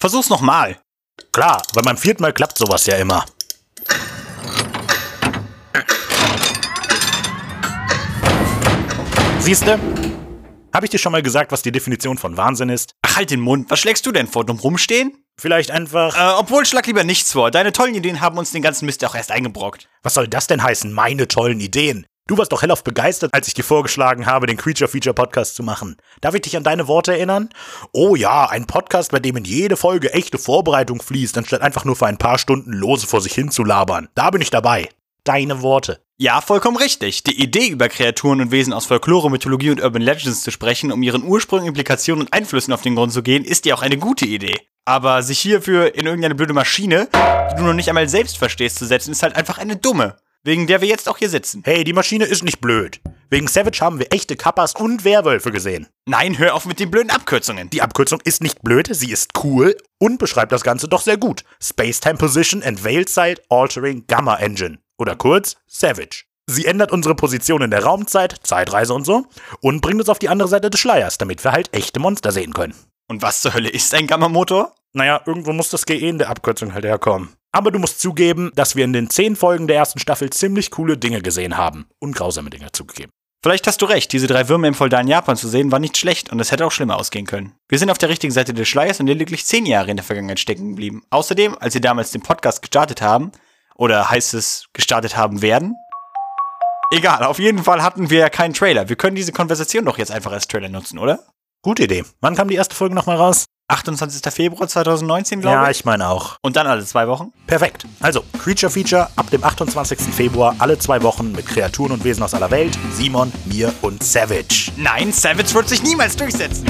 Versuch's nochmal. Klar, weil beim vierten Mal klappt sowas ja immer. Siehste? Habe ich dir schon mal gesagt, was die Definition von Wahnsinn ist? Ach, halt den Mund. Was schlägst du denn vor? Dumm rumstehen? Vielleicht einfach. Äh, obwohl, schlag lieber nichts vor. Deine tollen Ideen haben uns den ganzen Mist auch erst eingebrockt. Was soll das denn heißen, meine tollen Ideen? Du warst doch hellauf begeistert, als ich dir vorgeschlagen habe, den Creature Feature Podcast zu machen. Darf ich dich an deine Worte erinnern? Oh ja, ein Podcast, bei dem in jede Folge echte Vorbereitung fließt, anstatt einfach nur für ein paar Stunden lose vor sich hin zu labern. Da bin ich dabei. Deine Worte. Ja, vollkommen richtig. Die Idee, über Kreaturen und Wesen aus Folklore, Mythologie und Urban Legends zu sprechen, um ihren Ursprüngen, Implikationen und Einflüssen auf den Grund zu gehen, ist ja auch eine gute Idee. Aber sich hierfür in irgendeine blöde Maschine, die du noch nicht einmal selbst verstehst, zu setzen, ist halt einfach eine dumme. Wegen der wir jetzt auch hier sitzen. Hey, die Maschine ist nicht blöd. Wegen Savage haben wir echte Kappas und Werwölfe gesehen. Nein, hör auf mit den blöden Abkürzungen. Die Abkürzung ist nicht blöd, sie ist cool und beschreibt das Ganze doch sehr gut. Space-Time Position and Veil Side Altering Gamma Engine. Oder kurz Savage. Sie ändert unsere Position in der Raumzeit, Zeitreise und so und bringt uns auf die andere Seite des Schleiers, damit wir halt echte Monster sehen können. Und was zur Hölle ist ein Gamma-Motor? Naja, irgendwo muss das GE in der Abkürzung halt herkommen. Aber du musst zugeben, dass wir in den zehn Folgen der ersten Staffel ziemlich coole Dinge gesehen haben. Und grausame Dinge zugegeben. Vielleicht hast du recht, diese drei Würmer im Feudalen Japan zu sehen, war nicht schlecht und es hätte auch schlimmer ausgehen können. Wir sind auf der richtigen Seite des Schleiers und lediglich zehn Jahre in der Vergangenheit stecken geblieben. Außerdem, als sie damals den Podcast gestartet haben, oder heißt es gestartet haben werden? Egal, auf jeden Fall hatten wir ja keinen Trailer. Wir können diese Konversation doch jetzt einfach als Trailer nutzen, oder? Gute Idee. Wann kam die erste Folge nochmal raus? 28. Februar 2019, glaube ich. Ja, ich meine auch. Und dann alle zwei Wochen? Perfekt. Also, Creature Feature ab dem 28. Februar alle zwei Wochen mit Kreaturen und Wesen aus aller Welt, Simon, mir und Savage. Nein, Savage wird sich niemals durchsetzen.